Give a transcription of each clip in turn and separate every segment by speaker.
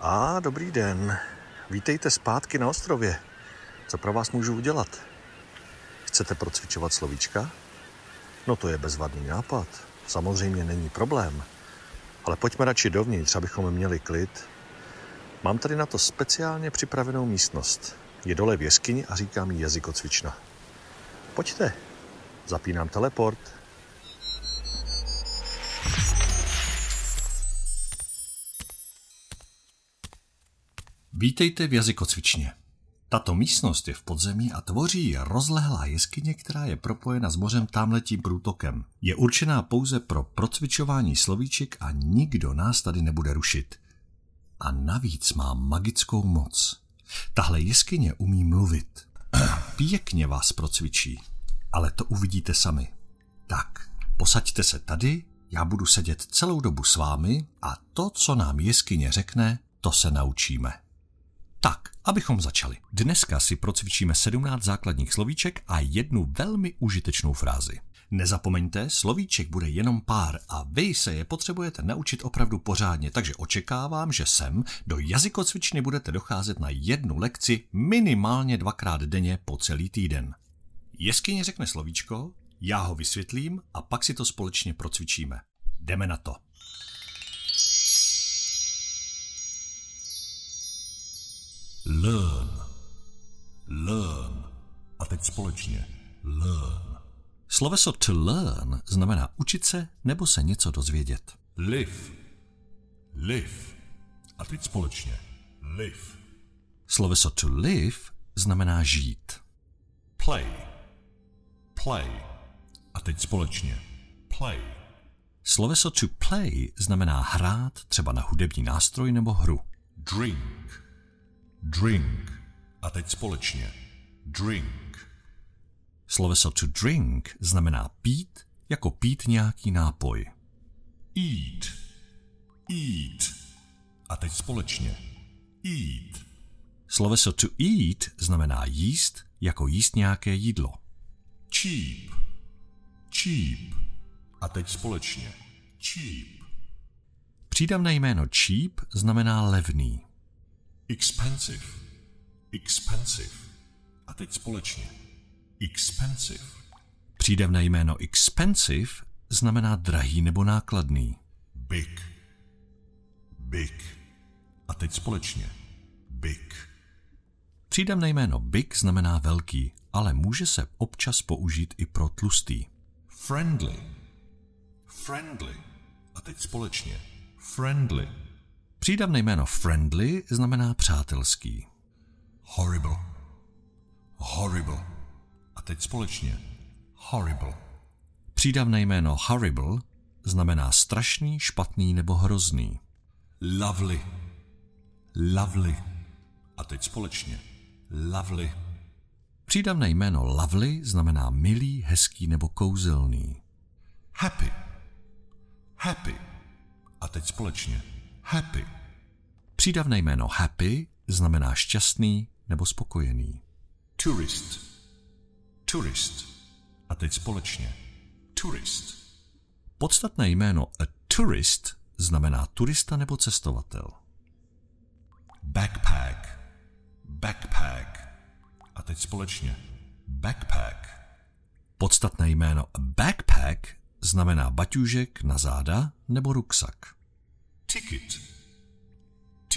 Speaker 1: A dobrý den. Vítejte zpátky na ostrově. Co pro vás můžu udělat? Chcete procvičovat slovíčka? No to je bezvadný nápad. Samozřejmě není problém. Ale pojďme radši dovnitř, abychom měli klid. Mám tady na to speciálně připravenou místnost. Je dole v jeskyni a říkám jí jazykocvična. Pojďte. Zapínám teleport.
Speaker 2: Vítejte v jazykocvičně. Tato místnost je v podzemí a tvoří rozlehlá jeskyně, která je propojena s mořem tamletím průtokem. Je určená pouze pro procvičování slovíček a nikdo nás tady nebude rušit. A navíc má magickou moc. Tahle jeskyně umí mluvit. Pěkně vás procvičí, ale to uvidíte sami. Tak, posaďte se tady, já budu sedět celou dobu s vámi a to, co nám jeskyně řekne, to se naučíme. Tak, abychom začali. Dneska si procvičíme 17 základních slovíček a jednu velmi užitečnou frázi. Nezapomeňte, slovíček bude jenom pár a vy se je potřebujete naučit opravdu pořádně, takže očekávám, že sem do jazykocvičny budete docházet na jednu lekci minimálně dvakrát denně po celý týden. Jeskyně řekne slovíčko, já ho vysvětlím a pak si to společně procvičíme. Jdeme na to.
Speaker 3: Learn. Learn. A teď společně. Learn.
Speaker 2: Sloveso to learn znamená učit se nebo se něco dozvědět.
Speaker 3: Live. Live. A teď společně. Live.
Speaker 2: Sloveso to live znamená žít.
Speaker 3: Play. Play. A teď společně. Play.
Speaker 2: Sloveso to play znamená hrát třeba na hudební nástroj nebo hru.
Speaker 3: Drink. Drink. A teď společně. Drink.
Speaker 2: Sloveso to drink znamená pít, jako pít nějaký nápoj.
Speaker 3: Eat. Eat. A teď společně. Eat.
Speaker 2: Sloveso to eat znamená jíst, jako jíst nějaké jídlo.
Speaker 3: Cheap. Cheap. A teď společně. Cheap.
Speaker 2: Přídavné jméno cheap znamená levný.
Speaker 3: Expensive. Expensive. A teď společně. Expensive.
Speaker 2: Přídavné jméno expensive znamená drahý nebo nákladný.
Speaker 3: Big. Big. A teď společně. Big.
Speaker 2: Přídavné jméno big znamená velký, ale může se občas použít i pro tlustý.
Speaker 3: Friendly. Friendly. A teď společně. Friendly.
Speaker 2: Přídavné jméno friendly znamená přátelský.
Speaker 3: Horrible. Horrible. A teď společně. Horrible.
Speaker 2: Přídavné jméno horrible znamená strašný, špatný nebo hrozný.
Speaker 3: Lovely. Lovely. A teď společně. Lovely.
Speaker 2: Přídavné jméno lovely znamená milý, hezký nebo kouzelný.
Speaker 3: Happy. Happy. A teď společně. Happy.
Speaker 2: Přídavné jméno happy znamená šťastný nebo spokojený.
Speaker 3: Tourist. Tourist. A teď společně. Tourist.
Speaker 2: Podstatné jméno a tourist znamená turista nebo cestovatel.
Speaker 3: Backpack. Backpack. A teď společně. Backpack.
Speaker 2: Podstatné jméno backpack znamená baťůžek na záda nebo ruksak.
Speaker 3: Ticket.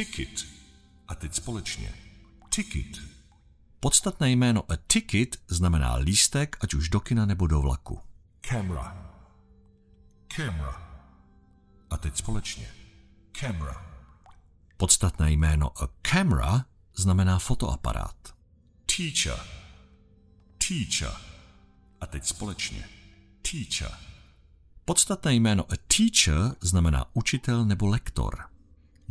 Speaker 3: Ticket. A teď společně. Ticket.
Speaker 2: Podstatné jméno a ticket znamená lístek, ať už do kina nebo do vlaku.
Speaker 3: Camera. Camera. A teď společně. Camera.
Speaker 2: Podstatné jméno a camera znamená fotoaparát.
Speaker 3: Teacher. Teacher. A teď společně. Teacher.
Speaker 2: Podstatné jméno a teacher znamená učitel nebo lektor.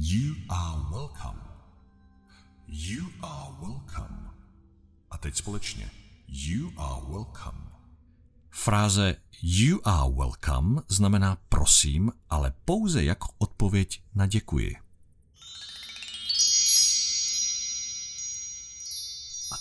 Speaker 3: You are welcome. You are welcome. A teď společně. You are welcome.
Speaker 2: Fráze you are welcome znamená prosím, ale pouze jako odpověď na děkuji.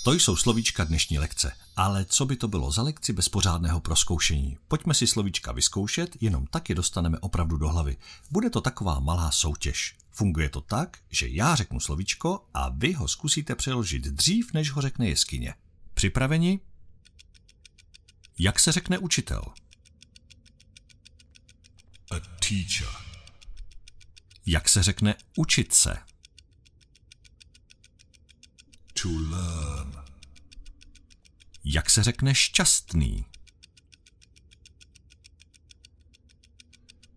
Speaker 2: To jsou slovíčka dnešní lekce. Ale co by to bylo za lekci bez pořádného proskoušení? Pojďme si slovíčka vyzkoušet, jenom tak je dostaneme opravdu do hlavy. Bude to taková malá soutěž. Funguje to tak, že já řeknu slovíčko a vy ho zkusíte přeložit dřív, než ho řekne jeskyně. Připraveni? Jak se řekne učitel?
Speaker 3: A teacher.
Speaker 2: Jak se řekne učit se?
Speaker 3: To learn.
Speaker 2: Jak se řekne šťastný?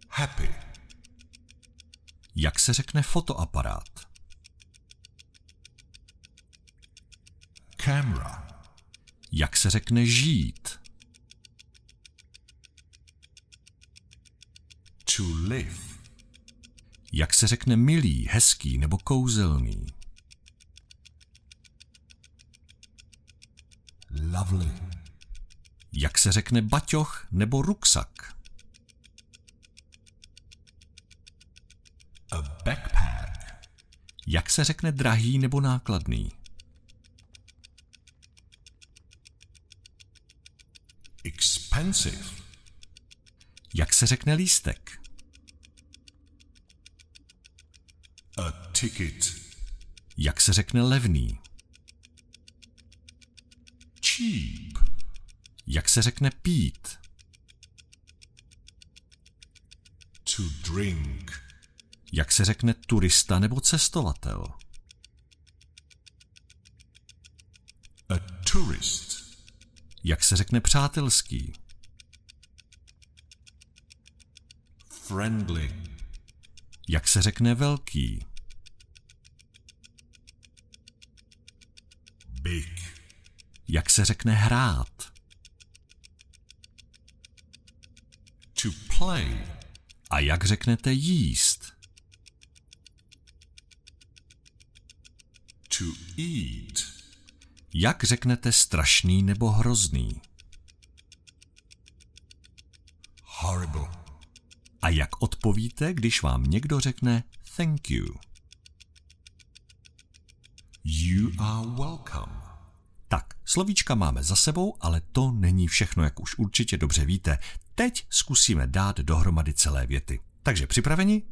Speaker 3: Happy.
Speaker 2: Jak se řekne fotoaparát?
Speaker 3: Camera.
Speaker 2: Jak se řekne žít?
Speaker 3: To live.
Speaker 2: Jak se řekne milý, hezký nebo kouzelný?
Speaker 3: Lovely.
Speaker 2: Jak se řekne baťoch nebo ruksak?
Speaker 3: A backpack.
Speaker 2: Jak se řekne drahý nebo nákladný?
Speaker 3: Expensive.
Speaker 2: Jak se řekne lístek?
Speaker 3: A ticket.
Speaker 2: Jak se řekne levný?
Speaker 3: Cheap.
Speaker 2: Jak se řekne pít?
Speaker 3: To drink.
Speaker 2: Jak se řekne turista nebo cestovatel?
Speaker 3: A tourist.
Speaker 2: Jak se řekne přátelský?
Speaker 3: Friendly.
Speaker 2: Jak se řekne velký?
Speaker 3: Big.
Speaker 2: Jak se řekne hrát?
Speaker 3: To play.
Speaker 2: A jak řeknete jíst?
Speaker 3: To eat.
Speaker 2: Jak řeknete strašný nebo hrozný?
Speaker 3: Horrible.
Speaker 2: A jak odpovíte, když vám někdo řekne thank you?
Speaker 3: You are welcome.
Speaker 2: Tak, slovíčka máme za sebou, ale to není všechno, jak už určitě dobře víte. Teď zkusíme dát dohromady celé věty. Takže připraveni?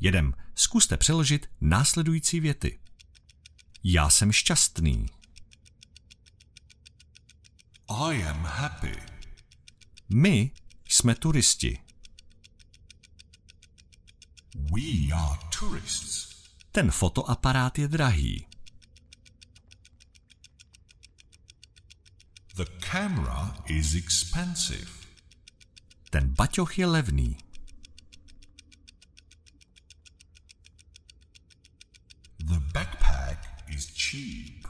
Speaker 2: Jedem. Zkuste přeložit následující věty. Já jsem šťastný.
Speaker 3: I am happy.
Speaker 2: My jsme turisti.
Speaker 3: We are tourists.
Speaker 2: Ten fotoaparát je drahý.
Speaker 3: The camera is expensive.
Speaker 2: Ten baťoch je levný.
Speaker 3: The backpack is cheap.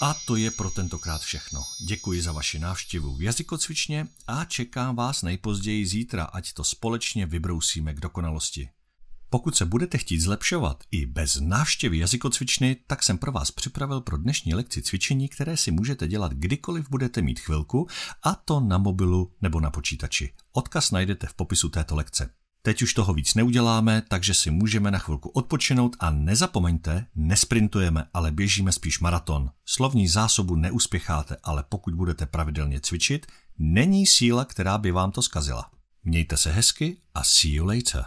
Speaker 2: A to je pro tentokrát všechno. Děkuji za vaši návštěvu v jazykocvičně a čekám vás nejpozději zítra, ať to společně vybrousíme k dokonalosti. Pokud se budete chtít zlepšovat i bez návštěvy jazykocvičny, tak jsem pro vás připravil pro dnešní lekci cvičení, které si můžete dělat kdykoliv budete mít chvilku, a to na mobilu nebo na počítači. Odkaz najdete v popisu této lekce. Teď už toho víc neuděláme, takže si můžeme na chvilku odpočinout a nezapomeňte, nesprintujeme, ale běžíme spíš maraton. Slovní zásobu neuspěcháte, ale pokud budete pravidelně cvičit, není síla, která by vám to zkazila. Mějte se hezky a see you later.